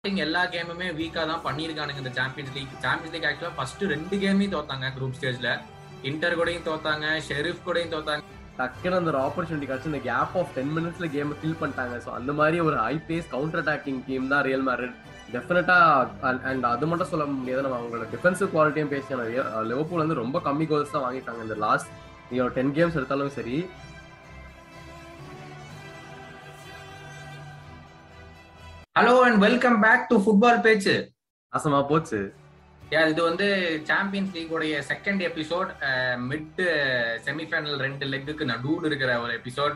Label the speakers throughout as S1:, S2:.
S1: Starting எல்லா கேமுமே வீக்கா தான் பண்ணியிருக்கானுங்க இந்த சாம்பியன்ஸ் லீக் சாம்பியன்ஸ் லீக் ஆக்சுவலா ஃபர்ஸ்ட் ரெண்டு கேமையும் தோத்தாங்க குரூப் ஸ்டேஜ்ல இன்டர் கூடயும் தோத்தாங்க ஷெரீஃப் கூடயும் தோத்தாங்க.
S2: டக்குன்னு அந்த ஒரு ஆப்பர்ச்சுனிட்டி கிடச்சி இந்த கேப் ஆஃப் டென் மினிட்ஸ்ல கேம் ஃபில் பண்ணிட்டாங்க. ஸோ அந்த மாதிரி ஒரு high pace counter attacking team தான் ரியல் மேரிட் டெஃபினட்டா அண்ட் அது மட்டும் சொல்ல முடியாது. நம்ம அவங்களோட டிஃபென்சிவ் குவாலிட்டியும் பேசி லிவர்பூல் வந்து ரொம்ப கம்மி கோல்ஸ் தான் வாங்கிட்டாங்க இந்த லாஸ்ட் டென் கேம்ஸ் எடுத்தாலும் சரி
S1: hello and welcome back to football பேச்சு
S2: அசமா போச்சு.
S1: இது வந்து சாம்பியன்ஸ் லீக் உடைய செகண்ட் எபிசோட் மிட் செமிஃபைனல் ரெண்டு லெக்குக்கு நடுவில் இருக்கிற ஒரு எபிசோட்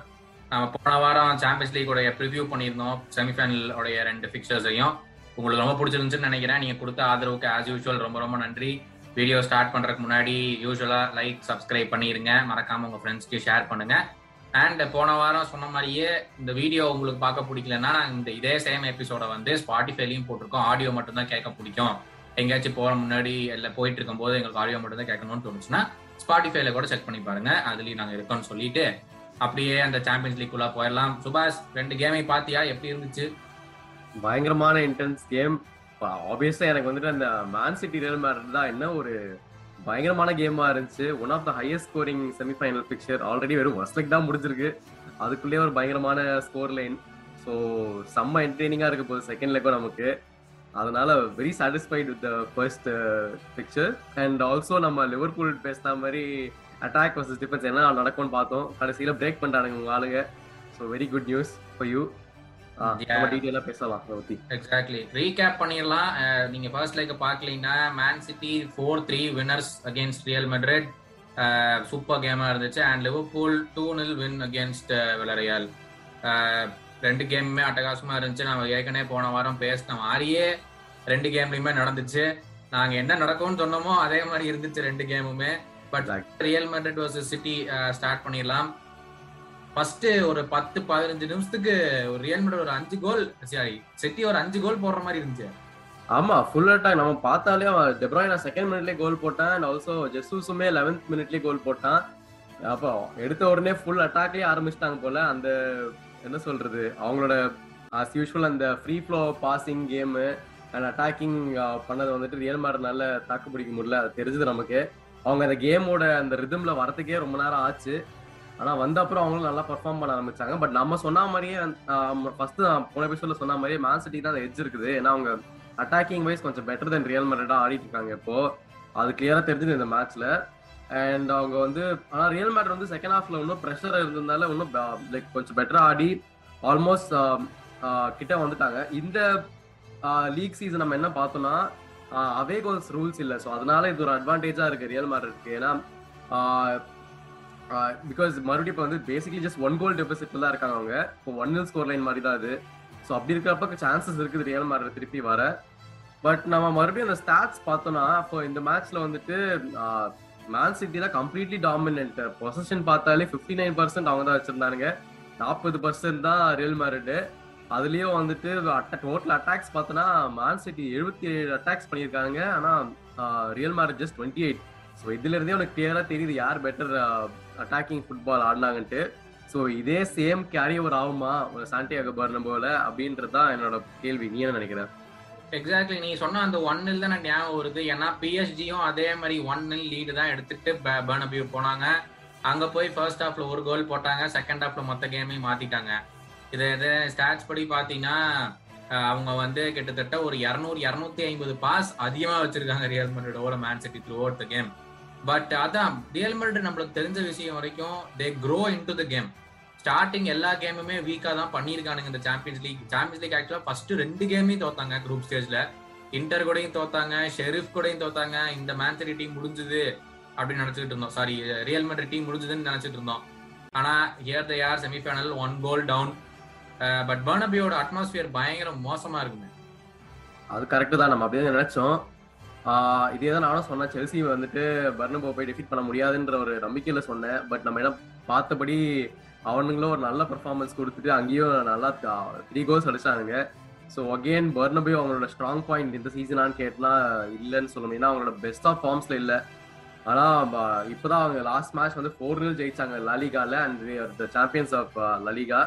S1: நம்ம போன வாரம் சாம்பியன்ஸ் லீக் உடைய ப்ரிவியூ பண்ணியிருந்தோம். செமிஃபைனல் உடைய ரெண்டு ஃபிக்சர்ஸையும் உங்களுக்கு ரொம்ப பிடிச்சிருந்துச்சுன்னு நினைக்கிறேன். நீங்க கொடுத்த ஆதரவுக்கு ஆஸ் யூஷுவல் ரொம்ப ரொம்ப நன்றி. வீடியோ ஸ்டார்ட் பண்றதுக்கு முன்னாடி யூஸ்வலா லைக் சப்ஸ்கிரைப் பண்ணிருங்க. மறக்காம உங்க ஃப்ரெண்ட்ஸ்க்கு ஷேர் பண்ணுங்க. அண்ட் போன வாரம் சொன்ன மாதிரியே இந்த வீடியோ உங்களுக்கு பார்க்க பிடிக்கலன்னா நாங்கள் இந்த இதே சேம் எபிசோட வந்து ஸ்பாட்டிஃபைலையும் போட்டிருக்கோம். ஆடியோ மட்டும்தான் கேட்க பிடிக்கும். எங்கேயாச்சும் போற முன்னாடி இல்லை போயிட்டு இருக்கும் போது எங்களுக்கு ஆடியோ மட்டும் தான் கேட்கணும்னு தோணுச்சுன்னா ஸ்பாட்டிஃபைல கூட செக் பண்ணி பாருங்க. அதுலயும் நாங்க இருக்கோம்னு சொல்லிட்டு அப்படியே அந்த சாம்பியன்ஸ் லீக் உள்ள போயிடலாம். சுபாஷ் ரெண்டு கேமை பாத்தியா எப்படி இருந்துச்சு?
S2: பயங்கரமான இன்டென்ஸ் கேம் ஆப்வியஸா எனக்கு வந்துட்டு அந்த மேன் சிட்டி ரியல் மேரிட் தான் என்ன ஒரு பயங்கரமான கேமா இருந்துச்சு. One of the highest scoring semifinal fixture already வெறும் ஃபர்ஸ்ட் லெக் தான் முடிஞ்சிருக்கு. அதுக்குள்ளேயே ஒரு பயங்கரமான ஸ்கோர் லைன் ஸோ செம்ம என்டர்டெய்னிங்காக இருக்க போகுது செகண்ட் லெக்கும் நமக்கு. அதனால very satisfied with the first fixture and also நம்ம லிவர்பூல் பேசின மாதிரி அட்டாக் வர்சஸ் டிஃபென்ஸ் என்ன நடக்கும்னு பார்த்தோம். கடைசியில பிரேக் பண்ணுறானுங்க உங்கள் ஆளுங்க. So very good news for you நம்ம டீட்டெயிலாக பேசலாம் அதை பத்தி
S1: எக்ஸாக்ட்லி ரீகேப் பண்ணிடலாம் நீங்க first like பார்க்கலீங்கன்னா Man City four three winners against Real Madrid super கேமா இருந்துச்சு. And Liverpool two nil win against Villarreal ரெண்டு கேமுமே அட்டகாசமா இருந்துச்சு. நம்ம ஏற்கனவே போன வாரம் பேசின மாதிரியே ரெண்டு கேம்லயுமே நடந்துச்சு. நாங்க என்ன நடக்கும்னு சொன்னோமோ அதே மாதிரி இருந்துச்சு ரெண்டு கேமுமே but Real Madrid versus City start பண்ணிடலாம். ஃபர்ஸ்ட் ஒரு பத்து பதினஞ்சு நிமிஷத்துக்கு ஒரு ரியல் மெட்ரிட் ஒரு அஞ்சு கோல் சாரி செட்டி ஒரு அஞ்சு கோல் போடுற மாதிரி இருந்துச்சு.
S2: ஆமா ஃபுல் அட்டாக் நம்ம பார்த்தாலே அவன் செகண்ட் மினிட்லயே கோல் போட்டேன் அண்ட் ஆல்சோ ஜெசூஸுமே லெவன்த் மினிட்லயே கோல் போட்டான். அப்போ எடுத்த உடனே ஃபுல் அட்டாக்லயே ஆரம்பிச்சிட்டாங்க போல அந்த என்ன சொல்றது அவங்களோட ஆஸ் யூஷுவல் அந்த free flow passing game and attacking பண்ணது வந்துட்டு ரியல் மேடனால தாக்கு பிடிக்க முடியல அது தெரிஞ்சது நமக்கு. அவங்க அந்த கேமோட அந்த ரிதம்ல வரதுக்கே ரொம்ப நேரம் ஆச்சு. ஆனா வந்த அப்புறம் அவங்களும் நல்லா பெர்ஃபார்ம் பண்ண ஆரம்பிச்சாங்க. பட் நம்ம சொன்ன மாதிரியே ஃபர்ஸ்ட் போன எபிசோட்ல சொன்ன மாதிரியே மேன் சிட்டி தான் அந்த எட்ஜ் இருக்குது. ஏன்னா அவங்க அட்டாக்கிங் வைஸ் கொஞ்சம் பெட்டர் தென் ரியல் மேரிடா ஆடிட்டு இருக்காங்க இப்போ. அது கிளியரா தெரிஞ்சது இந்த மேட்ச்ல அண்ட் அவங்க வந்து ஆனா ரியல் மேட் வந்து செகண்ட் ஹாஃப்ல இன்னும் ப்ரெஷர் இருந்ததுனால இன்னும் லைக் கொஞ்சம் பெட்டரா ஆடி ஆல்மோஸ்ட் கிட்ட வந்துட்டாங்க. இந்த லீக் சீசன் நம்ம என்ன பார்த்தோம்னா அவே கோல்ஸ் ரூல்ஸ் இல்லை. ஸோ அதனால இது ஒரு அட்வான்டேஜா இருக்கு ரியல் மேட்ருக்கு ஏன்னா பிகாஸ் மறுபடியும் இப்போ வந்து பேசிக்கலி ஜஸ்ட் ஒன் கோல் டெபிசிட்ல தான் இருக்காங்க அவங்க. இப்போ ஒன் இன் ஸ்கோர் லைன் மாதிரி தான் அது. ஸோ அப்படி இருக்கிறப்ப சான்சஸ் இருக்குது ரியல் மாதிரி திருப்பி வர. பட் நம்ம மறுபடியும் அந்த ஸ்டாட்ஸ் பார்த்தோம்னா இப்போ இந்த மேட்ச்ல வந்துட்டு மேன் சிட்டி தான் கம்ப்ளீட்லி டாமினன்ட் பொசஷன் பார்த்தாலே ஃபிஃப்டி நைன் பர்சன்ட் அவங்க தான் வச்சிருந்தானுங்க. நாற்பது பர்சன்ட் தான் ரியல் மேரிடு அதுலயும் வந்துட்டு டோட்டல் அட்டாக்ஸ் பார்த்தோன்னா மேன் சிட்டி எழுபத்தி ஏழு அட்டாக்ஸ் பண்ணியிருக்காங்க. ஆனா Real Madrid just twenty eight so இதுல இருந்தே உனக்கு கிளியரா தெரியுது யார் பெட்டர் அட்டாக்கிங் ஃபுட்பால் ஆடினாங்கன்ட்டு. ஸோ இதே சேம் கேரி ஓவர் ஆகுமா ஒரு சாண்டியாக பர்னம் போல அப்படின்றது தான் என்னோட கேள்வி. நீ என்ன நினைக்கிற?
S1: எக்ஸாக்ட்லி நீ சொன்ன அந்த ஒன் நில் தான் எனக்கு ஞாபகம் வருது. ஏன்னா பிஎஸ்ஜியும் அதே மாதிரி ஒன் நில் லீடு தான் எடுத்துட்டு பர்னபியூ போனாங்க. அங்க போய் ஃபர்ஸ்ட் ஹாஃப்ல ஒரு கோல் போட்டாங்க. செகண்ட் ஹாஃப்ல மொத்த கேமையும் மாத்திட்டாங்க. இதை இதை ஸ்டாட்ச் படி பாத்தீங்கன்னா அவங்க வந்து கிட்டத்தட்ட ஒரு இரநூறு இரநூத்தி ஐம்பது பாஸ் அதிகமா வச்சிருக்காங்க Real மண்டோட Man City throughout the game but அதான் ரியல் மட்ரிட் நம்மளுக்கு தெரிஞ்ச விஷயம் வரைக்கும் they grow into the game starting எல்லா கேமுமே வீக்காக தான் பண்ணியிருக்கானுங்க இந்த சாம்பியன்ஸ் லீக் சாம்பியன்ஸ் லீக் ஆக்சுவலாக ஃபர்ஸ்ட் ரெண்டு கேமையும் தோத்தாங்க குரூப் ஸ்டேஜ்ல இன்டர் கூடயும் தோத்தாங்க ஷெரீஃப் கூடயும் தோத்தாங்க. இந்த மேன்சரி டீம் முடிஞ்சது அப்படின்னு நினச்சிட்டு இருந்தோம். சாரி ரியல் மெட்ரிட் டீம் முடிஞ்சதுன்னு நினைச்சிட்டு இருந்தோம். ஆனால் ஹியர் த யார் semifinal one goal down but பர்னபியோட atmosphere பயங்கர மோசமாக இருக்குங்க
S2: அது கரெக்ட் தான். நம்ம அப்படியே நினைச்சோம். இதே தான் நானும் சொன்னேன். செல்சி வந்துட்டு பர்னபோ போய் டிஃபிட் பண்ண முடியாதுன்ற ஒரு நம்பிக்கையில சொன்னேன். பட் நம்ம என்ன பார்த்தபடி அவனுங்களும் ஒரு நல்ல பர்ஃபார்மன்ஸ் கொடுத்துட்டு அங்கேயும் நல்லா த்ரீ கோல்ஸ் அடிச்சானுங்க. ஸோ அகெயின் பர்னபே அவங்களோட ஸ்ட்ராங் பாயிண்ட் இந்த சீசனான்னு கேட்டலாம் இல்லைன்னு சொல்லணும் ஏன்னா அவங்களோட பெஸ்ட் ஆஃப் ஃபார்ம்ஸ்ல இல்லை. ஆனா இப்போதான் அவங்க லாஸ்ட் மேட்ச் வந்து ஃபோர் நில் ஜெயிச்சாங்க லலிகால and the champions of La Liga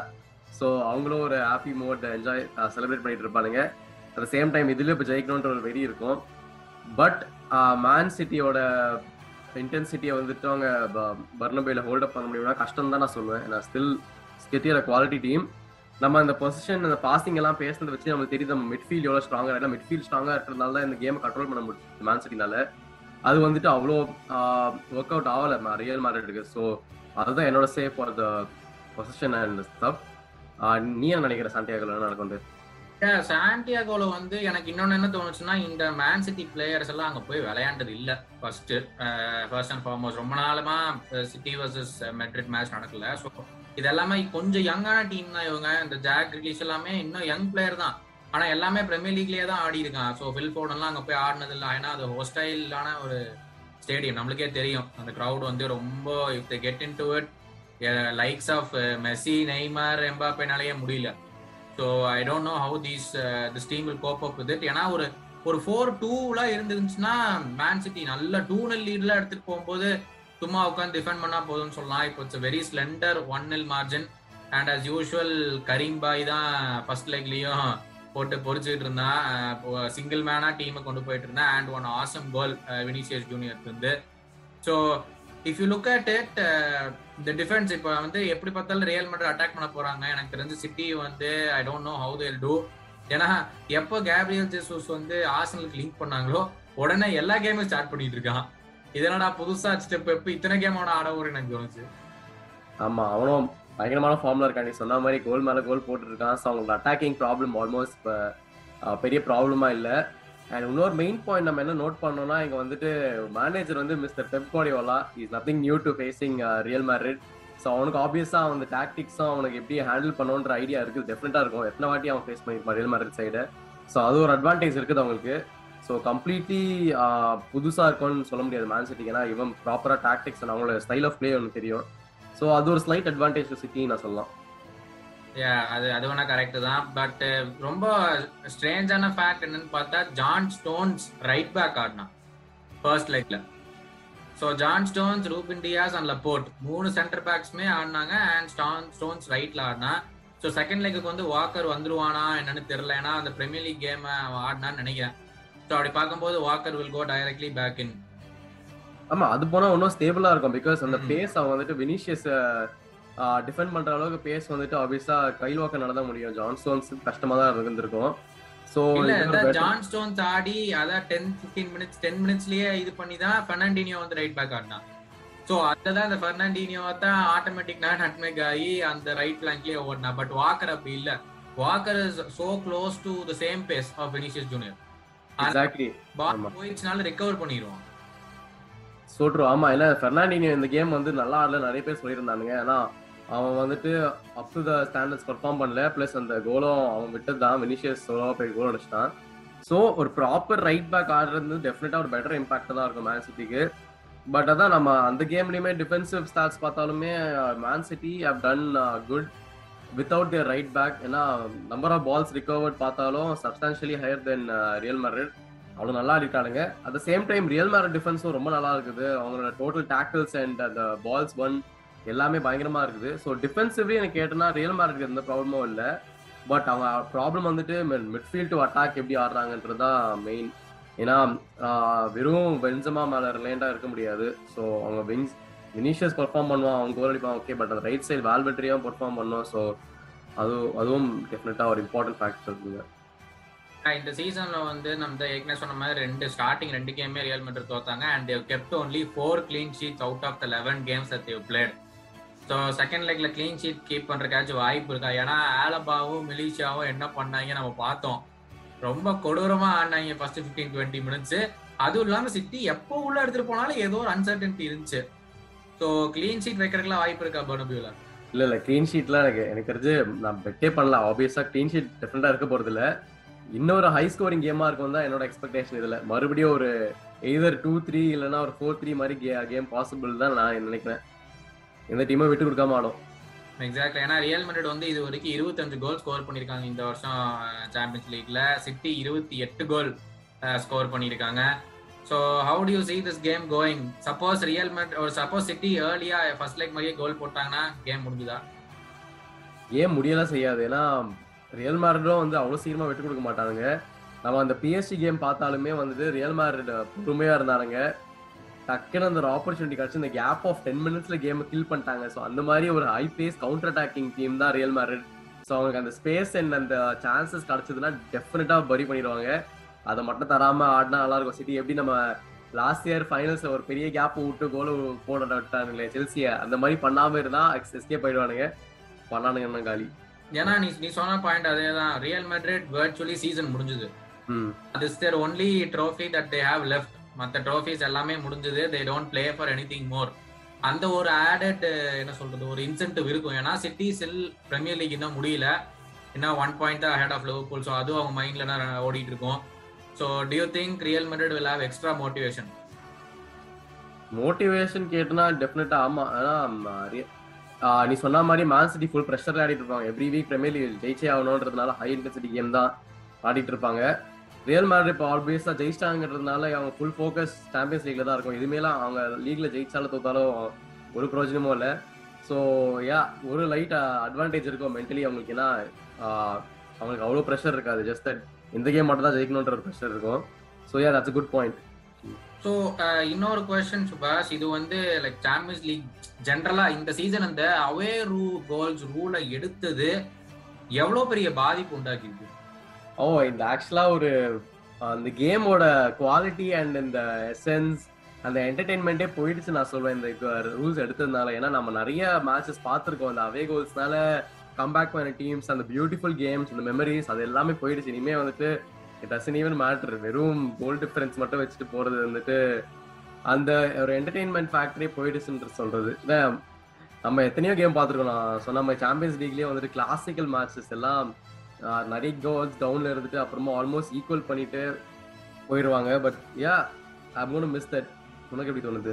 S2: so அவங்களும் ஒரு ஹாப்பி மோட் என்ஜாய் செலிப்ரேட் பண்ணிட்டு இருப்பானுங்க. அட் சேம் டைம் இதுலேயே இப்போ ஜெயிக்கணுன்ற ஒரு வெறி இருக்கும். பட் மேன் சிட்டியோட இன்டென்சிட்டியை வந்துட்டு அவங்க பர்னபேல ஹோல்ட் அப் பண்ண முடியும்னா கஷ்டம் தான் நான் சொல்லுவேன். நான் ஸ்டில் ஸ்கெட்டியோட குவாலிட்டி டீம் நம்ம அந்த பொசிஷன் அந்த பாசிங் எல்லாம் பேசுனதை வச்சு நம்மளுக்கு தெரியுது நம்ம மிட்ஃபீல்ட் எவ்வளோ ஸ்ட்ராங்காக இல்லை மிட்ஃபீல்ட் ஸ்ட்ராங்காக இருக்கிறதுனால தான் இந்த கேமை கண்ட்ரோல் பண்ண முடியும் மேன் சிட்டினால அது வந்துட்டு அவ்வளோ ஒர்க் அவுட் ஆகலை ரியல் மார்க்கெட்டுக்கு ஸோ அதுதான் என்னோட safe for the position and stuff நீ என்ன நினைக்கிற சாண்டியாகல நடக்கும்
S1: சாண்டியாகோல வந்து எனக்கு இன்னொன்னு என்ன தோணுச்சுன்னா இந்த மேன் சிட்டி பிளேயர்ஸ் எல்லாம் அங்க போய் விளையாண்டது இல்ல. ஃபர்ஸ்ட் ஃபர்ஸ்ட் அண்ட் ஃபார்மோஸ்ட் ரொம்ப நாளமா சிட்டி வர்சஸ் மெட்ரிட் மேட்ச் நடக்கல. ஸோ இது எல்லாமே கொஞ்சம் யங்கான டீம் தான் இவங்க. இந்த ஜாக் ரிலீஸ் எல்லாமே இன்னும் யங் பிளேயர் தான். ஆனா எல்லாமே பிரீமியர் லீக்லயே தான் ஆடி இருக்கான் ஸோ ஃபில் எல்லாம் அங்க போய் ஆடினது இல்லை. ஏன்னா அது ஹோஸ்டைலான ஒரு ஸ்டேடியம் நம்மளுக்கே தெரியும். அந்த க்ரௌட் வந்து ரொம்ப if the get into it likes of Messi Neymar எம்பாப்பேனாலேயே முடியல. So I don't know how these this team will cope up with it ஏன்னா ஒரு ஒரு ஃபோர் டூலாம் இருந்துச்சுன்னா மேன் சிட்டி நல்ல டூ நெல் லீட்லாம் எடுத்துட்டு போகும்போது சும்மா உட்காந்து டிஃபெண்ட் பண்ணா போதும்னு சொல்லலாம். இப்போ it's very slender one nil margin and as usual Karim பாய் தான் ஃபர்ஸ்ட் லெக்லயும் போட்டு பொறிச்சுட்டு இருந்தான். சிங்கிள் மேனா டீமை கொண்டு போயிட்டு இருந்தேன். And one awesome goal Vinicius Junior இருந்து so if you look at it இந்த டிஃபென்ஸ் இப்போ வந்து எப்படி பார்த்தாலும் ரியல் மட்டும் அட்டாக் பண்ண போறாங்க. எனக்கு தெரிஞ்சு சிட்டி வந்து I don't know how they'll do ஏன்னா எப்போ கேப்ரியல் ஜெசூஸ் வந்து ஆசனலுக்கு லிங்க் பண்ணாங்களோ உடனே எல்லா கேமும் ஸ்டார்ட் பண்ணிட்டு இருக்கான். இதனடா புதுசா ஸ்டெப் எப்போ இத்தனை கேமோட ஆட ஒரு எனக்கு தோணுச்சு.
S2: ஆமா அவனும் பயங்கரமான ஃபார்ம்ல இருக்கான். நீ சொன்ன மாதிரி கோல் மேல கோல் போட்டு இருக்கான். ஸோ அவங்களோட அட்டாக்கிங் ப்ராப்ளம் ஆல்மோஸ்ட் இப்போ பெரிய ப்ராப்ளமா இல்லை. அண்ட் இன்னொரு மெயின் பாயிண்ட் நம்ம என்ன நோட் பண்ணோம்னா இங்கே வந்துட்டு மேனேஜர் வந்து Mister Pep Guardiola is nothing new to facing Real Madrid so அவனுக்கு ஆப்வியஸாக அவன் டாக்டிக்ஸும் அவனுக்கு எப்படி ஹேண்டில் பண்ணணுன்ற ஐடியா இருக்குது டெஃபினட்டா இருக்கும். எத்தனை வாட்டி அவன் ஃபேஸ் பண்ணியிருப்பான் ரியல் மேரிட் சைடு ஸோ அது ஒரு அட்வான்டேஜ் இருக்குது அவங்களுக்கு. ஸோ கம்ப்ளீட்லி புதுசாக இருக்கும்னு சொல்ல முடியாது மேன் சிட்டிக்கு ஏன்னா இவன் ப்ராப்பராக டாக்டிக்ஸ் அவங்களோட ஸ்டைல் ஆஃப் பிளே ஒன்று தெரியும். ஸோ அது ஒரு ஸ்லைட் அட்வான்டேஜ் சிட்டின்னு நான் சொல்லலாம்.
S1: அது அது வேணா கரெக்ட் தான். பட் ரொம்ப ஸ்ட்ரேஞ்சான ஃபேக்ட் என்னன்னு பார்த்தா ஜான் ஸ்டோன்ஸ் ரைட் பேக் ஆடினான் first லெக்ல so John Stones Ruben Dias and Laporte மூணு சென்டர் பேக்ஸ்மே ஆடினாங்க அண்ட் ஸ்டான் ஸ்டோன்ஸ் ரைட்ல ஆடினா. ஸோ செகண்ட் லெக்குக்கு வந்து வாக்கர் வந்துருவானா என்னன்னு தெரியல ஏன்னா அந்த பிரீமியர் லீக் கேம் ஆடினான்னு நினைக்கிறேன். ஸோ அப்படி பார்க்கும்போது Walker will go directly back in
S2: ஆமா அது போனா இன்னும் ஸ்டேபிளா இருக்கும் பிகாஸ் அந்த பேஸ் அவன் வந்துட்டு வினிஷியஸ் டிஃபெண்ட் பண்ற அளவுக்கு பேஸ் வந்துட்டு ஆப்வியஸா கைல் வாக்க நடந்த முடியும். ஜான் ஸ்டோன்ஸ் கஷ்டமா தான் இருந்திருக்கும். சோ
S1: ஜான் ஸ்டோன்ஸ் ஆடி அதான் டென் பிப்டீன் மினிட்ஸ் டென் மினிட்ஸ்லயே இது பண்ணி தான் பெர்னாண்டினியோ வந்து ரைட் பேக் ஆடினான். ஸோ அதுதான் இந்த பெர்னாண்டினியோ தான் ஆட்டோமேட்டிக் நான் நட்மேக் ஆகி அந்த ரைட் பிளாங்க்லயே ஓடினா. பட் வாக்கர் அப்படி இல்ல. Walker is so close to the same pace of Vinicius Junior
S2: exactly
S1: ball போயிடுச்சுனால recover பண்ணிடுவான்.
S2: சோட்ரு ஆமா ஏன்னா பெர்னாண்டினியோ இந்த கேம் வந்து நல்லா ஆடல. நிறைய பேர் சொல்லியிருந்தானுங்க. ஏன்னா அவன் வந்துட்டு up to the standards perform பண்ணல. பிளஸ் அந்த கோலும் அவன் விட்டது தான். வினிஷியஸ் சோலோ போய் கோல் அடிச்சிட்டான். ஸோ ஒரு ப்ராப்பர் ரைட் பேக் ஆடுறது டெஃபினட்டா ஒரு பெட்டர் இம்பாக்ட் தான் இருக்கும் மேன் சிட்டிக்கு பட் அதான் நம்ம அந்த கேம்லயுமே டிஃபென்சிவ் ஸ்டாட்ஸ் பார்த்தாலுமே Man City have done good without their right back ஏன்னா நம்பர் ஆஃப் பால்ஸ் ரிகவர்ட் பார்த்தாலும் substantially higher then Real Madrid அவ்வளோ நல்லா ஆடிட்டானுங்க. At the same time Real Madrid டிஃபென்ஸும் ரொம்ப நல்லா இருக்குது. அவங்களோட டோட்டல் டேக்கிள்ஸ் அண்ட் அந்த பால்ஸ் ஒன் எல்லாமே பயங்கரமா இருக்குது. ஸோ டிஃபென்சிவ்லி எனக்கு கேட்டனா ரியல் மேரட்க்கு எந்த ப்ராப்ளமும் இல்லை. பட் அவங்க ப்ராப்ளம் வந்துட்டு மிட்ஃபீல்ட் டு அட்டாக் எப்படி ஆடுறாங்கன்றது தான் மெயின் ஏன்னா வெறும் வென்சமா மேல ரிலேண்டா இருக்க முடியாது. ஸோ அவங்க விங்ஸ் வினிஷியஸ் பர்ஃபார்ம் பண்ணுவான் அவங்க கோல் அடிப்பான் ஓகே பட் அந்த ரைட் சைடு வால்வெட்ரியும் பர்ஃபார்ம் பண்ணுவோம் ஸோ அது அதுவும் டெஃபினட்டா ஒரு இம்பார்ட்டன்ட் ஃபேக்டர் இருக்குங்க
S1: இந்த சீசன்ல வந்து நம்ம ஏற்கனவே சொன்ன மாதிரி ரெண்டு ஸ்டார்டிங் ரெண்டு கேமே Real Madrid தோத்தாங்க. And they kept only four clean sheets out of the eleven games at they played so second லெக்ல clean sheet keep பண்றதுக்காச்சும் வாய்ப்பு இருக்கா? ஏன்னா ஆலபாவும் மிலிஷாவும் என்ன பண்ணாங்க நம்ம பார்த்தோம். ரொம்ப கொடூரமா ஆடினாங்க ஃபர்ஸ்ட் ஃபிஃப்டீன் டுவெண்ட்டி மினிட்ஸ் அதுவும் இல்லாம சிட்டி எப்போ உள்ள எடுத்துட்டு போனாலும் ஏதோ ஒரு அன்சர்டன்டி இருந்துச்சு. ஸோ கிளீன் ஷீட் வைக்கிறதுக்குலாம் வாய்ப்பு இருக்கா பர்னபியூல?
S2: இல்ல இல்ல கிளீன் ஷீட்லாம் எனக்கு எனக்கு தெரிஞ்சு நான் பெட்டே பண்ணலாம் ஆப்வியஸா கிளீன் ஷீட் டிஃபரெண்டா இருக்க போறது இல்ல இன்னொரு ஹை ஸ்கோரிங் கேமா இருக்கும் தான் என்னோட எக்ஸ்பெக்டேஷன் இதுல. மறுபடியும் ஒரு எய்தர் டூ த்ரீ இல்லைன்னா ஒரு ஃபோர் த்ரீ மாதிரி கேம் பாசிபிள் தான் நான் நினைக்கிறேன். எந்த டீமை விட்டு கொடுக்காம ஆடும்.
S1: எக்ஸாக்ட்லி ஏன்னா ரியல் மெட்ரிட் வந்து இது வரைக்கும் இருபத்தஞ்சு கோல் ஸ்கோர் பண்ணியிருக்காங்க இந்த வருஷம் சாம்பியன்ஸ் லீக்ல சிட்டி இருபத்தி எட்டு கோல் ஸ்கோர் பண்ணியிருக்காங்க. So how do you see this game going suppose Real Madrid ஒரு சப்போஸ் சிட்டி ஏர்லியா ஃபர்ஸ்ட் லைக் மாதிரியே கோல் போட்டாங்கன்னா கேம் முடிஞ்சுதா?
S2: ஏன் முடியலாம் செய்யாது. ஏன்னா ரியல் மேரடும் வந்து அவ்வளோ சீக்கிரமா விட்டு கொடுக்க மாட்டாங்க நம்ம அந்த பிஎஸ்சி கேம் பார்த்தாலுமே வந்துட்டு ரியல் மேரிட் பொறுமையா இருந்தானுங்க. டக்குன்னு அந்த ஒரு ஆப்பர்ச்சுனிட்டி கிடைச்சு இந்த கேப் ஆஃப் டென் மினிட்ஸ்ல கேமை கில் பண்ணிட்டாங்க. ஸோ அந்த மாதிரி ஒரு high pace counter attacking team தான் ரியல் மேரிட் ஸோ அவங்களுக்கு அந்த ஸ்பேஸ் அண்ட் அந்த சான்சஸ் கிடைச்சதுன்னா டெஃபினட்டா பரி பண்ணிடுவாங்க. அதை மட்டும் தராம ஆடினா நல்லா இருக்கும். சிட்டி எப்படி நம்ம லாஸ்ட் இயர் ஃபைனல்ஸ் ஒரு பெரிய கேப் விட்டு கோல் போட விட்டானுங்களே செல்சிய அந்த மாதிரி பண்ணாம இருந்தா எஸ்கேப் போயிடுவானுங்க பண்ணானுங்கன்னா காலி.
S1: ஏன்னா நீ நீ சொன்ன பாயிண்ட் அதே தான் ரியல் மெட்ரிட் வர்ச்சுவலி சீசன் முடிஞ்சது.
S2: ம்.
S1: This there only trophy that they have left மற்ற ட்ரோஃபிஸ் எல்லாமே முடிஞ்சது. They don't play for anything more அந்த ஒரு ஆடட் என்ன சொல்றது ஒரு இன்சென்டிவ் இருக்கும். ஏன்னா சிட்டி சில் பிரீமியர் லீக் இன்னும் முடியல. இன்னும் ஒன் பாயிண்ட் தான் ஹெட் ஆஃப் லிவர்பூல் ஸோ அதுவும் அவங்க மைண்ட்ல தான் ஓடிட்டு இருக்கும். So do you think Real Madrid will have extra motivation
S2: motivation கேட்டுனா டெஃபினட்டா ஆமா. ஆனா நீ சொன்ன மாதிரி மேன் சிட்டி ஃபுல் ப்ரெஷர்ல ஆடிட்டு இருப்பாங்க. எவ்ரி வீக் பிரீமியர் லீக் ஜெயிச்சே ஆகணுன்றதுனால ஹை இன்டென்சிட்டி கேம் தான் ஆடிட்டு இருப்பாங்க. ரியல் மேட்ரி இப்போ ஆல்வேஸா ஜெயிச்சிட்டாங்கன்றதுனால அவங்க ஃபுல் ஃபோக்கஸ் சாம்பியன்ஸ் லீக்ல தான் இருக்கும். இதுமேலாம் அவங்க லீக்ல ஜெயிச்சாலும் தோத்தாலும் ஒரு பிரயோஜனமும் இல்லை. ஸோ யா ஒரு லைட் அட்வான்டேஜ் இருக்கும் மென்டலி அவங்களுக்கு. ஏன்னா அவங்களுக்கு அவ்வளோ ப்ரெஷர் இருக்காது. ஜஸ்ட் தட் இந்த கேம் மட்டும் தான் ஜெயிக்கணுன்ற ஒரு ப்ரெஷர் இருக்கும். So yeah that's good point
S1: so இன்னொரு கொஸ்டின் சுபாஷ். இது வந்து லைக் சாம்பியன்ஸ் லீக் ஜென்ரலா இந்த சீசன் அந்த அவே ரூ கோல்ஸ் ரூலை எடுத்தது எவ்வளோ பெரிய பாதிப்பு உண்டாக்கியிருக்கு?
S2: ஓ இந்த ஆக்சுவலா ஒரு அந்த கேமோட குவாலிட்டி அண்ட் இந்த எசன்ஸ் அந்த என்டர்டைன்மெண்ட்டே போயிடுச்சு நான் சொல்வேன் இந்த ரூல்ஸ் எடுத்ததுனால. ஏன்னா நம்ம நிறைய மேட்சஸ் பார்த்துருக்கோம். அந்த அவே கோல்ஸ்னால கம்பேக் பண்ண டீம்ஸ் அந்த பியூட்டிஃபுல் கேம்ஸ் அந்த மெமரிஸ் அது எல்லாமே போயிடுச்சு. இனிமே வந்துட்டு இட் டசன் ஈவன் மேட்டர் வெறும் கோல் டிஃபரன்ஸ் மட்டும் வச்சுட்டு போறது வந்துட்டு அந்த ஒரு என்டர்டெயின்மெண்ட் ஃபேக்டரே போயிடுச்சுன்ற சொல்றது. நம்ம எத்தனையோ கேம் பார்த்துருக்கோம். நான் சொன்ன மாதிரி சாம்பியன்ஸ் லீக்லேயே வந்துட்டு கிளாசிக்கல் மேட்சஸ் எல்லாம் நிறைய கோல்ஸ் டவுன்ல இருந்துட்டு அப்புறமா ஆல்மோஸ்ட் ஈக்குவல் பண்ணிட்டு போயிடுவாங்க but yeah I gonna miss that உனக்கு எப்படி தோணுது?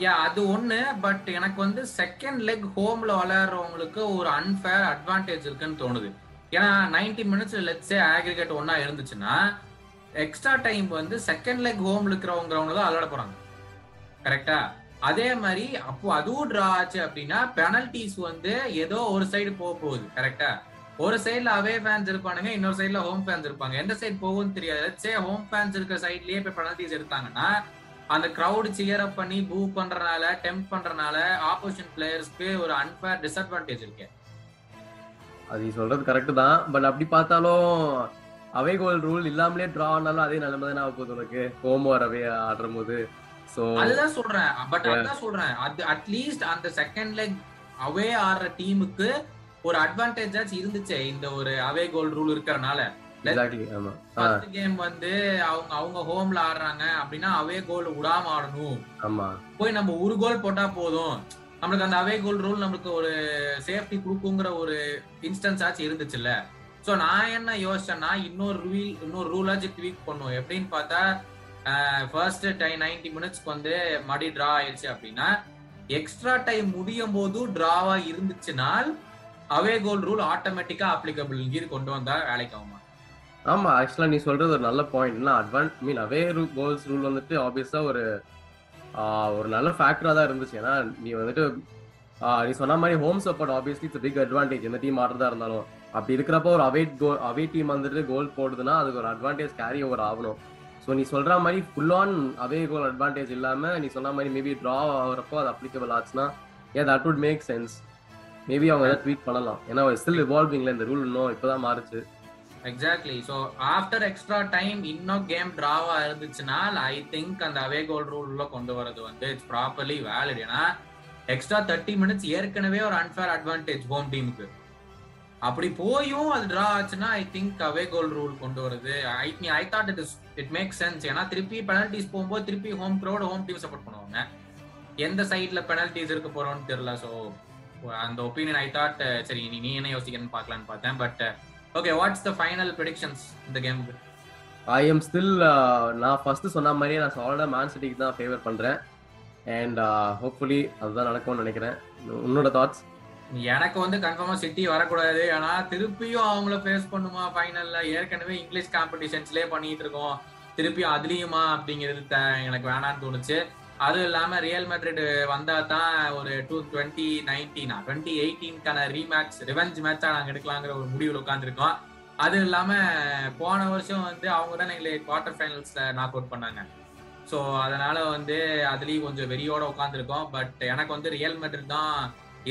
S1: யா அது ஒண்ணு. பட் எனக்கு வந்து செகண்ட் லெக் ஹோம்ல விளையாடுறவங்களுக்கு ஒரு அன்ஃபேர் அட்வான்டேஜ் இருக்குன்னு தோணுது. ஏன்னா 90 மினிட்ஸ் லெட்ஸே ஆக்ரிகேட் ஒன்னா இருந்துச்சுன்னா எக்ஸ்ட்ரா டைம் வந்து செகண்ட் லெக் ஹோம்ல இருக்கிறவங்க தான் விளையாட போறாங்க. கரெக்டா அதே மாதிரி அப்போ அதுவும் ட்ரா ஆச்சு அப்படின்னா பெனல்டிஸ் வந்து ஏதோ ஒரு சைடு போக போகுது. கரெக்டா ஒரு சைடுல அவே ஃபேன்ஸ் இருப்பானுங்க இன்னொரு சைடுல ஹோம் ஃபேன்ஸ் இருப்பாங்க. எந்த சைடு போகும்னு தெரியாது. சே ஹோம் ஃபேன்ஸ் இருக்க சைட்லயே இப்ப பெனல்டிஸ் எடுத்தாங்கன்னா அந்த கிரவுட் சியர் அப் பண்ணி பூ பண்றனால டெம்ப் பண்றனால ஆப்போசிஷன் பிளேயர்ஸ்க்கு ஒரு அன்ஃபேர் டிஸ்அட்வான்டேஜ் இருக்கு.
S2: அது சொல்றது கரெக்ட் தான். பட் அப்படி பார்த்தாலும் அவே கோல் ரூல் இல்லாமலே டிரா ஆனாலும் அதே நிலைமை தானே ஆக போகுது உனக்கு. ஹோம் ஆர் அவே ஆடுற போது
S1: அதுதான் சொல்றேன். பட் அதான் சொல்றேன். அது அட்லீஸ்ட் அந்த செகண்ட் லெக் அவே ஆடுற டீமுக்கு ஒரு அட்வான்டேஜ் இருந்துச்சு இந்த ஒரு அவே கோல் ரூல் இருக்கறனால. ஃபர்ஸ்ட் கேம் வந்து அவங்க அவங்க ஹோம்ல ஆடுறாங்க அப்படின்னா அவே கோல் விடாம ஆடணும். போய் நம்ம ஒரு கோல் போட்டா போதும். நம்மளுக்கு அந்த அவே கோல் ரூல் நம்மளுக்கு ஒரு சேஃப்டி கொடுக்குங்கிற ஒரு இன்ஸ்டன்ஸ் ஆச்சு இருந்துச்சுல்ல. சோ நான் என்ன யோசிச்சேன்னா இன்னொரு ரூல் இன்னொரு ரூலாச்சும் ட்வீக் பண்ணும். எப்படின்னு பார்த்தா ஃபர்ஸ்ட் டைம் நைன்டி மினிட்ஸ்க்கு வந்து மடி டிரா ஆயிடுச்சு அப்படின்னா எக்ஸ்ட்ரா டைம் முடியும் போது டிராவா இருந்துச்சுனால் அவே கோல் ரூல் ஆட்டோமேட்டிக்கா அப்ளிகபிள் கீர் கொண்டு வந்தா வேலைக்கு ஆகுமா?
S2: ஆமா ஆக்சுவலா நீ சொல்றது ஒரு நல்ல point advance mean away goals rule வந்துட்டு ஆப்வியஸா ஒரு ஒரு நல்ல ஃபேக்டரா தான் இருந்துச்சு. ஏன்னா நீ வந்துட்டு நீ சொன்ன மாதிரி home support obviously it's big advantage எந்த டீம் ஆடுறதா இருந்தாலும். அப்படி இருக்கிறப்ப ஒரு அவே கோல் அவே டீம் வந்துட்டு கோல் போடுதுன்னா அதுக்கு ஒரு அட்வான்டேஜ் கேரி ஓவர் ஆகணும். ஸோ நீ சொல்ற மாதிரி full on away goal advantage இல்லாம நீ சொன்ன மாதிரி மேபி டிரா ஆகிறப்போ அது அப்ளிகபிள் ஆச்சுன்னா ஏ that would make sense maybe அவங்க ஏதாவது ட்வீட் பண்ணலாம். ஏன்னா ஸ்டில் இவால்விங்ல இந்த ரூல் இன்னும் இப்பதான் மாறுச்சு.
S1: Exactly so after extra time இன்னும் கேம் டிராவா இருந்துச்சுன்னா ஐ திங்க் அந்த அவே கோல் ரூல்ல கொண்டு வரது வந்து இட்ஸ் ப்ராப்பர்லி வேலிட் ஏன்னா எக்ஸ்ட்ரா தேர்ட்டி மினிட்ஸ் ஏற்கனவே ஒரு அன்ஃபேர் அட்வான்டேஜ் ஹோம் டீமுக்கு அப்படி போயும் அது டிரா ஆச்சுன்னா I think away goal rule கொண்டு வருது I me I thought it is it make sense ஏன்னா திருப்பி பெனல்டிஸ் போகும்போது திருப்பி home crowd home team support பண்ணுவாங்க. எந்த சைட்ல பெனல்டிஸ் இருக்க போறோம்னு தெரியல ஸோ அந்த ஒப்பீனியன் ஐ தாட் சரி நீ நீ என்ன யோசிக்கணும்னு பார்க்கலான்னு பார்த்தேன். But okay what's the final predictions இந்த கேமுக்கு
S2: ஐ எம் ஸ்டில் நான் ஃபர்ஸ்ட் சொன்ன மாதிரியே நான் சாலிடா மேன் சிட்டிக்கு தான் ஃபேவர் பண்றேன். அண்ட் ஹோப்ஃபுல்லி அதுதான் நடக்கும்னு நினைக்கிறேன். உன்னோட தாட்ஸ்
S1: எனக்கு வந்து கன்ஃபார்மா சிட்டி வரக்கூடாது. ஆனா திருப்பியும் அவங்கள ஃபேஸ் பண்ணுமா ஃபைனல்ல ஏற்கனவே இங்கிலீஷ் காம்படிஷன்ஸ்லயே பண்ணிட்டு இருக்கோம். திருப்பியும் அதுலயுமா அப்படிங்கிறது எனக்கு வேணாம்னு தோணுச்சு. அதுவும் இல்லாம ரியல் மெட்ரிட் வந்தா தான் ஒரு டூ டுவெண்ட்டி நைன்டீனா டுவெண்ட்டி எயிட்டீன்கான ரீமேட்ச் ரிவெஞ்ச் மேட்சா நாங்க எடுக்கலாங்கிற ஒரு முடிவில் உட்காந்துருக்கோம் அது இல்லாம போன வருஷம் வந்து அவங்க தான் எங்களை குவார்டர் ஃபைனல்ஸ்ல நாக் அவுட் பண்ணாங்க. ஸோ அதனால வந்து அதுலயும் கொஞ்சம் வெறியோட உட்காந்துருக்கோம் பட் எனக்கு வந்து ரியல் மெட்ரிட் தான்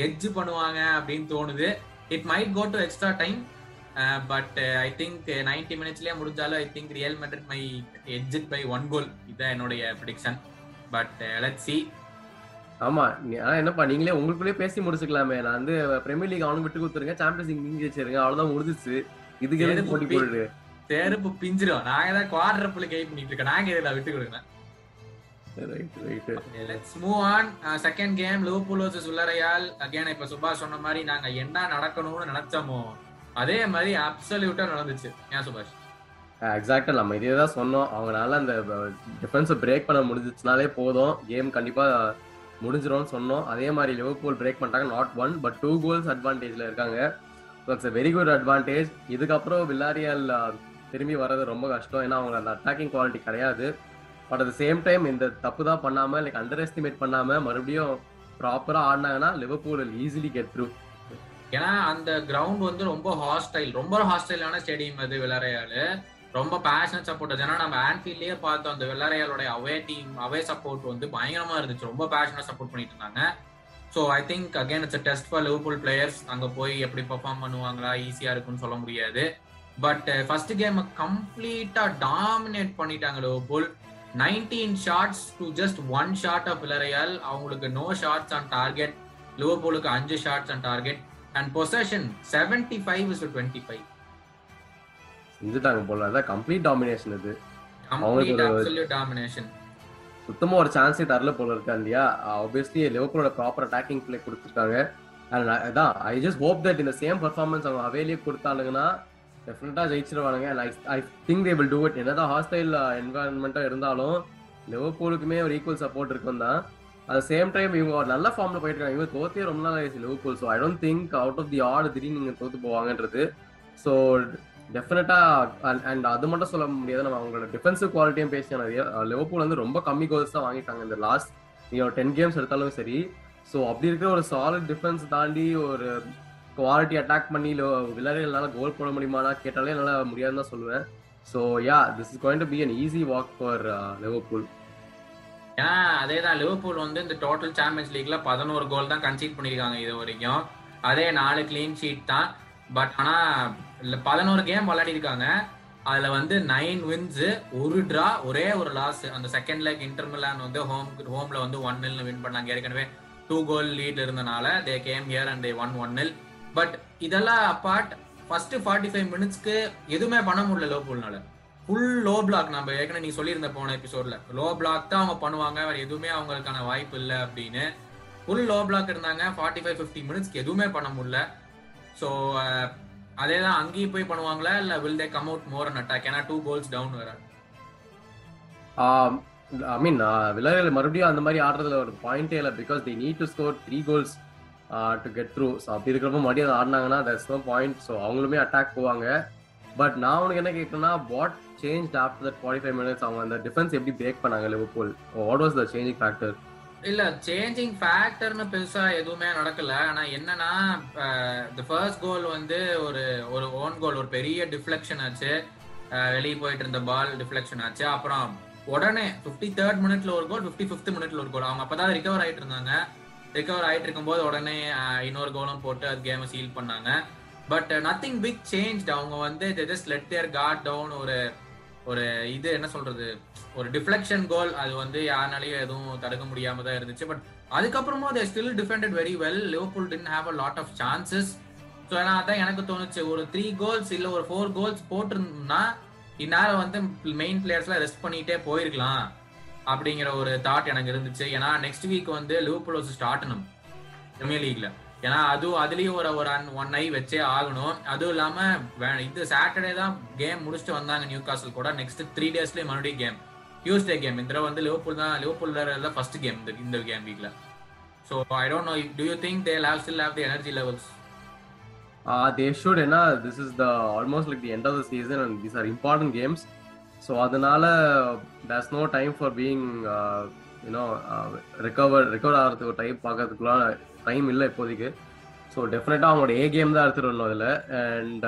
S1: எட்ஜ் பண்ணுவாங்க அப்படின்னு தோணுது. It might go to extra time but I think ninety மினிட்ஸ்லயே முடிஞ்சாலும் I think Real Madrid may edge it by one goal இதுதான் என்னுடைய ப்ரிடிக்ஷன் பட் லெட் சி
S2: ஆமா ஆனா என்னப்பா நீங்களே உங்களுக்குள்ளே பேசி முடிச்சுக்கலாமே. நான் வந்து பிரீமியர் லீக் அவனுக்கு விட்டு கொடுத்துருங்க. சாம்பியன்ஸ் லீக் நீங்க வச்சிருங்க அவ்வளவுதான் முடிஞ்சிச்சு இதுக்கு எதுக்கு போட்டி போடுது.
S1: செருப்பு பிஞ்சிரும். நாங்க தான் குவார்டர் புள்ளி கை பண்ணிட்டு இருக்கோம் நாங்க இதில் விட்டு கொடுங்க let's move on second game Liverpool versus Villarreal again இப்ப சுபாஷ் சொன்ன மாதிரி நாங்க என்ன நடக்கணும்னு நினைச்சோமோ அதே மாதிரி அப்சல்யூட்டா நடந்துச்சு. ஏன் சுபாஷ்
S2: எக்ஸாக்டா நம்ம இதே தான் சொன்னோம். அவங்களால அந்த டிஃபென்ஸை பிரேக் பண்ண முடிஞ்சிச்சுனாலே போதும். கேம் கண்டிப்பாக முடிஞ்சிரும்னு சொன்னோம். அதே மாதிரி லிவர்பூல் பிரேக் பண்ணிட்டாங்க not one but two goals அட்வான்டேஜ்ல இருக்காங்க. இட்ஸ் வெரி குட் அட்வான்டேஜ் இதுக்கப்புறம் வில்லாரியால் திரும்பி வர்றது ரொம்ப கஷ்டம். ஏன்னா அவங்க அந்த அட்டாக்கிங் குவாலிட்டி கிடையாது. பட் அட் சேம் டைம் இந்த தப்பு தான் பண்ணாமல் லைக் அண்டர் எஸ்டிமேட் பண்ணாமல் மறுபடியும் ப்ராப்பராக ஆடினாங்கன்னா லிவர்பூல் ஈஸிலி கெட் த்ரூ
S1: ஏன்னா அந்த கிரவுண்ட் வந்து ரொம்ப ஹாஸ்டைல் ரொம்ப ஹாஸ்டைலான ஸ்டேடியம் அது விளையாடையாலு ரொம்ப பேஷனட் சப்போர்ட் ஏன்னா நம்ம ஆன்ஃபீல்ட்லயே பார்த்தோம் அந்த வில்லரையாலோட அவே டீம் அவே சப்போர்ட் வந்து பயங்கரமா இருந்துச்சு. ரொம்ப பேஷனா சப்போர்ட் பண்ணிட்டு இருந்தாங்க. So I think again it's test for Liverpool players அங்க போய் எப்படி பெர்ஃபார்ம் பண்ணுவாங்களா? ஈஸியா இருக்குன்னு சொல்ல முடியாது. பட் ஃபர்ஸ்ட் கேம் கம்ப்ளீட்டா டாமினேட் பண்ணிட்டாங்க Liverpool nineteen shots to just one shot of Villarreal அவங்களுக்கு நோ ஷார்ட்ஸ் ஆன் டார்கெட் லிவர்பூலுக்கு அஞ்சு shots on target and possession seventy five is twenty five
S2: செஞ்சுட்டாங்க போல. அதான் கம்ப்ளீட் டாமினேஷன் இது.
S1: டாமினேஷன்
S2: சுத்தமா ஒரு சான்ஸே தரல போல இருக்கா இல்லையா ஆப்வியஸ்லி லிவர்பூலோட ப்ராப்பர் அட்டாக்கிங் பிளே கொடுத்துருக்காங்க. அண்ட் அதான் ஐ ஜஸ்ட் ஹோப் தட் இந்த சேம் பர்ஃபார்மன்ஸ் அவங்க அவையிலே கொடுத்தானுங்கன்னா டெஃபினட்டா ஜெயிச்சிருவானுங்க. And I think they will do it என்னதான் ஹாஸ்டைல் என்வாயன்மெண்ட்டா இருந்தாலும் லிவர்பூலுக்குமே ஒரு ஈக்குவல் சப்போர்ட் இருக்கும் தான். அட் சேம் டைம் இவங்க ஒரு நல்ல ஃபார்ம்ல போயிட்டு இருக்காங்க இவங்க தோத்தே ரொம்ப நாள் ஆயிடுச்சு Liverpool so I don't think out of the odd திடீர்னு நீங்க தோத்து போவாங்கன்றது. ஸோ டெஃபினட்டா அண்ட் அது மட்டும் சொல்ல முடியாது. நம்ம அவங்களோட டிஃபென்சிவ் குவாலிட்டியும் பேசி நிறைய லிவர்பூல் வந்து ரொம்ப கம்மி கோல்ஸ் தான் வாங்கிட்டாங்க. இந்த லாஸ்ட் நீங்க டென் கேம்ஸ் எடுத்தாலும் சரி. ஸோ அப்படி இருக்கிற ஒரு சாலிட் டிஃபென்ஸ் தாண்டி ஒரு குவாலிட்டி அட்டாக் பண்ணி விளையாடுகள்னால கோல் போட முடியுமானா கேட்டாலே என்னால் முடியாதுன்னு தான் சொல்லுவேன். So ya this is going to be an easy walk for Liverpool
S1: ஏன்னா அதே தான் லிவர்பூல் வந்து இந்த டோட்டல் சாம்பியன்ஸ் லீக்ல பதினோரு கோல் தான் கன்சீட் பண்ணிருக்காங்க இது வரைக்கும். அதே நாலு கிளீன் ஷீட் தான். பட் ஆனா இல்ல பதினோரு கேம் விளையாடி இருக்காங்க அதுல வந்து நைன் வின்ஸ் ஒரு டிரா ஒரே ஒரு லாஸ் அந்த செகண்ட் லேக் இன்டர் மிலான் வந்து ஹோம் ஹோம்ல வந்து ஒன் நில் வின் பண்ணாங்க. ஏற்கனவே டூ கோல் லீட் இருந்தனால they came here and they won one nil but இதெல்லாம் அப்பார்ட் ஃபர்ஸ்ட் ஃபார்ட்டி ஃபைவ் மினிட்ஸ்க்கு எதுவுமே பண்ண முடியல லிவர்பூல்னால ஃபுல் லோ பிளாக் நம்ம ஏற்கனவே நீங்க சொல்லியிருந்த போன எபிசோட்ல லோ பிளாக் தான் அவங்க பண்ணுவாங்க. வேற எதுவுமே அவங்களுக்கான வாய்ப்பு இல்லை அப்படின்னு. ஃபுல் லோ பிளாக் இருந்தாங்க. ஃபார்ட்டி ஃபைவ் ஃபிஃப்டி மினிட்ஸ்க்கு எதுவுமே பண்ண முடியல. ஸோ அதே தான் அங்கேயும் போய் பண்ணுவாங்களா? இல்லை will they come out more on attack ஏன்னா டூ கோல்ஸ் டவுன் வர
S2: ஐ மீன் விளையாடுகள் மறுபடியும் அந்த மாதிரி ஆடுறதுல ஒரு பாயிண்டே இல்லை. Because they need to score three goals to get through so அப்படி இருக்கிறப்ப மறுபடியும் அதை ஆடினாங்கன்னா தட்ஸ் நோ பாயிண்ட் ஸோ அவங்களுமே அட்டாக் போவாங்க. பட் நான் உனக்கு என்ன கேட்கணும்னா what change after that forty five minutes அவங்க அந்த டிஃபென்ஸ் எப்படி பிரேக் பண்ணாங்க Liverpool what was the changing factor
S1: இல்ல சேஞ்சிங் ஃபேக்டர்னு பெருசா எதுவுமே நடக்கல. ஆனா என்னன்னா தி ஃபர்ஸ்ட் கோல் வந்து ஒரு ஒரு ஓன் கோல் ஒரு பெரிய டிஃப்ளெக்ஷன் ஆச்சு. வெளியே போயிட்டு இருந்த பால் டிஃப்ளெக்ஷன் ஆச்சு. அப்புறம் உடனே ஃபிஃப்டி தேர்ட் மினிட்ல ஒரு கோல் ஃபிஃப்டி ஃபிஃப்த் மினிட்ல ஒரு கோல் அவங்க அப்பதான் ரிகவர் ஆயிட்டு இருந்தாங்க. ரிகவர் ஆயிட்டு இருக்கும்போது உடனே இன்னொரு கோலும் போட்டு அது கேமை சீல் பண்ணாங்க. பட் நத்திங் பிக் சேஞ்ச் அவங்க வந்து just let their guard down ஒரு ஒரு இது என்ன சொல்றது? ஒரு டிஃப்ளெக்ஷன் கோல் அது வந்து யாருனாலையும் எதுவும் தடுக்க முடியாம தான் இருந்துச்சு. பட் அதுக்கப்புறமும் they still defended very well Liverpool didn't have a lot of chances so ஏன்னா அதான் எனக்கு தோணுச்சு. ஒரு த்ரீ கோல்ஸ் இல்லை ஒரு ஃபோர் கோல்ஸ் போட்டிருந்தோம்னா இந்நேரம் வந்து மெயின் பிளேயர்ஸ்லாம் ரெஸ்ட் பண்ணிட்டே போயிருக்கலாம் அப்படிங்கிற ஒரு தாட் எனக்கு இருந்துச்சு. ஏன்னா நெக்ஸ்ட் வீக் வந்து லிவர்பூல் வச்சு ஸ்டார்டணும் பிரீமியர் லீக்ல ஏன்னா அதுவும் அதுலயும் ஒரு ஒரு ஒன் ஐ வச்சே ஆகணும். அதுவும் இல்லாம இது சாட்டர்டே தான் கேம் முடிச்சுட்டு வந்தாங்க நியூ காசல் கூட நெக்ஸ்ட் த்ரீ டேஸ்லயே மறுபடியும் கேம் டியூஸ்டே கேம் இந்த தடவை வந்து லிவர்பூல் தான் லிவர்பூல் ஃபர்ஸ்ட் கேம் இந்த இந்த கேம் வீக்ல so I don't know do you think they have still have the energy levels
S2: they should ஏன்னா this is the almost like the end of the season and these are important games so அதனால there's no time for being you know recover recover ஆகிறதுக்கு ஒரு time பார்க்கறதுக்குலாம் time இல்லை இப்போதைக்கு. So டெஃபினட்டாக அவங்களோட ஏ game தான் எடுத்துகிட்டு வரணும் அதில். And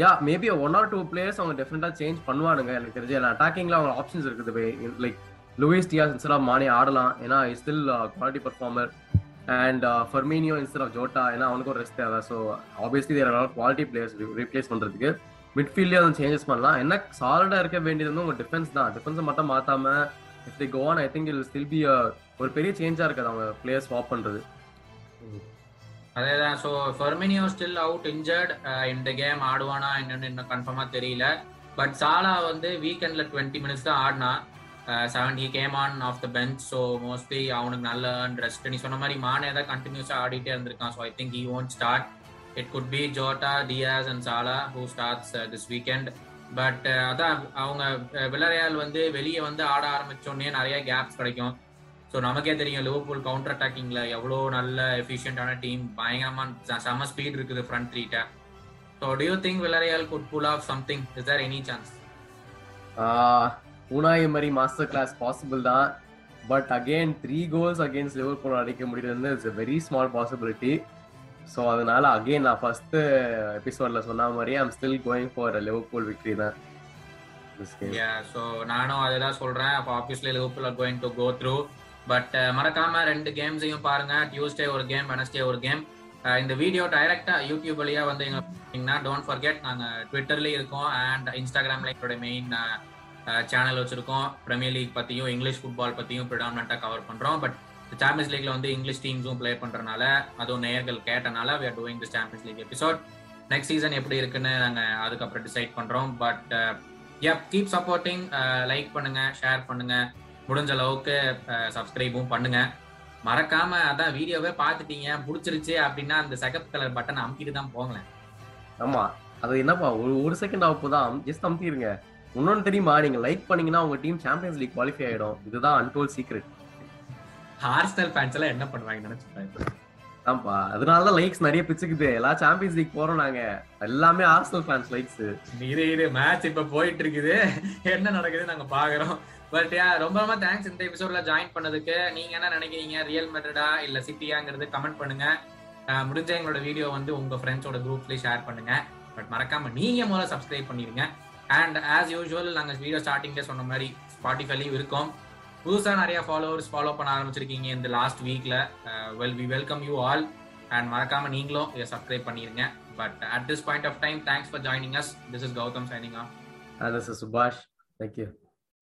S2: ya maybe one or two players அவங்க டெஃபினட்டா சேஞ்ச் பண்ணுவானுங்க எனக்கு தெரிஞ்சு. ஏன்னா அட்டாக்கிங்ல அவங்க ஆப்ஷன்ஸ் இருக்குது like Luis Diaz instead of Mane ஆடலாம். ஏன்னா still quality performer and Firmino instead of Jota ஏன்னா அவனுக்கு ஒரு ரெஸ்ட் தேவை. So obviously their quality players replace பண்றதுக்கு. மிட்ஃபீல்ட்லேயே வந்து சேஞ்சஸ் பண்ணலாம். என்ன சாலிடா இருக்க வேண்டியது வந்து உங்க டிஃபென்ஸ் தான். டிஃபென்ஸை மட்டும் மாத்தாம if the go on I think it'll still be ஒரு பெரிய சேஞ்சா இருக்காது அவங்க பிளேயர்ஸ் ஸ்வாப் பண்றது.
S1: அதேதான். So Firmino still out injured இந்த கேம் ஆடுவானா என்னன்னு இன்னும் கன்ஃபார்மா தெரியல. பட் சாலா வந்து வீக்கெண்ட்ல டுவெண்ட்டி மினிட்ஸ் தான் ஆடினா seventy came on off the bench so mostly அவனுக்கு நல்ல ரெஸ்ட் நீ சொன்ன மாதிரி மானே தான் கண்டினியூஸாக ஆடிட்டே இருந்திருக்கான். So I think he won't start it could be Jota Diaz and Salah who starts this weekend but அதான் அவங்க uh, விலரையால் வந்து வெளியே வந்து ஆட ஆரம்பிச்சோடனே நிறைய கேப்ஸ் கிடைக்கும். ஸோ நமக்கே தெரியும் லிவர்பூல் கவுண்டர் அட்டாக்கிங்ல எவ்வளோ நல்ல எஃபிஷியன்டான டீம் பயங்கரமா செம ஸ்பீட் இருக்குது front த்ரீட்ட so do you think Villarreal could pull off something is there any chance
S2: Unai மாதிரி மாஸ்டர் கிளாஸ் பாசிபிள் தான். But again three goals against Liverpool அடிக்க முடியுது it's very small possibility so அதனால again நான் first எபிசோட்ல சொன்ன மாதிரியே I'm still going for Liverpool victory தான்.
S1: ஸோ நானும் அதுதான் சொல்றேன். அப்போ obviously Liverpool are going to go through but uh, மறக்காம ரெண்டு கேம்ஸையும் பாருங்க. டியூஸ்டே ஒரு கேம் வெனஸ்டே ஒரு கேம் uh, இந்த வீடியோ டைரக்டா யூடியூப் வழியா வந்து எங்க டோன்ட் ஃபர்கெட் நாங்க ட்விட்டர்லயும் இருக்கோம் அண்ட் இன்ஸ்டாகிராம்ல எங்களோட மெயின் சேனல் வச்சிருக்கோம். பிரீமியர் லீக் பத்தியும் இங்கிலீஷ் ஃபுட்பால் பத்தியும் ப்ரிடாமினா கவர் பண்றோம். பட் சாம்பியன்ஸ் லீக்ல வந்து இங்கிலீஷ் டீம்ஸும் பிளே பண்றதுனால அதுவும் நேயர்கள் கேட்டனால we are doing the Champions League episode next season எப்படி இருக்குன்னு நாங்க அதுக்கப்புறம் டிசைட் பண்றோம். But yup keep supporting like பண்ணுங்க ஷேர் பண்ணுங்க. முடிஞ்ச அளவுக்கு சப்ஸ்கிரைபும் பண்ணுங்க. மறக்காம அதான் வீடியோவே பார்த்துட்டீங்க. பிடிச்சிருச்சு அப்படின்னா அந்த செகப் கலர் பட்டன் அமுக்கிட்டு தான் போங்களேன்.
S2: ஆமா. அது என்னப்பா ஒரு ஒரு செகண்ட் ஆகும்போதான் ஜஸ்ட் அமுத்திருங்க இன்னொன்னு தெரியுமா? நீங்க லைக் பண்ணீங்கன்னா உங்க டீம் சாம்பியன்ஸ் லீக் குவாலிஃபை ஆயிடும். இதுதான் அன்டோல் சீக்ரெட்
S1: ஹார்ஸ்டல் ஃபேன்ஸ் எல்லாம் என்ன பண்ணுவாங்க நினைச்சு
S2: ஆமாப்பா அதனாலதான் லைக்ஸ் நிறைய பிச்சுக்குது. எல்லா சாம்பியன்ஸ் லீக் போறோம் நாங்க. எல்லாமே ஆர்சனல் ஃபேன்ஸ் லைக்ஸ்
S1: இரு இரு. மேட்ச் இப்ப போயிட்டு இருக்குது. என்ன நடக்குது நாங்க பாக்குறோம். பட் யா ரொம்ப ரொம்ப தேங்க்ஸ் இந்த எபிசோட்ல ஜாயின் பண்ணதுக்கு. நீங்க என்ன நினைக்கிறீங்க? ரியல் மெட்ரடா இல்ல சிட்டியாங்கிறது கமெண்ட் பண்ணுங்க. முடிஞ்ச எங்களோட வீடியோ வந்து உங்க ஃப்ரெண்ட்ஸோட குரூப்லயே ஷேர் பண்ணுங்க. பட் மறக்காம நீங்க முதல்ல சப்ஸ்கிரைப் பண்ணிருங்க அண்ட் ஆஸ் யூஸ்வல் நாங்க வீடியோ ஸ்டார்டிங்ல சொன்ன மாதிரி ஸ்பாட்டிஃபைலையும் இருக்கோம். புதுசா நிறைய ஃபாலோவர்ஸ் ஃபாலோ பண்ண ஆரம்பிச்சிருக்கீங்க இந்த லாஸ்ட் வீக்ல well we welcome you all and மறக்காம நீங்களும் இதை சப்ஸ்கிரைப் பண்ணிருங்க but at this point of time thanks for joining us this is Gautham signing off
S2: this is Subash thank you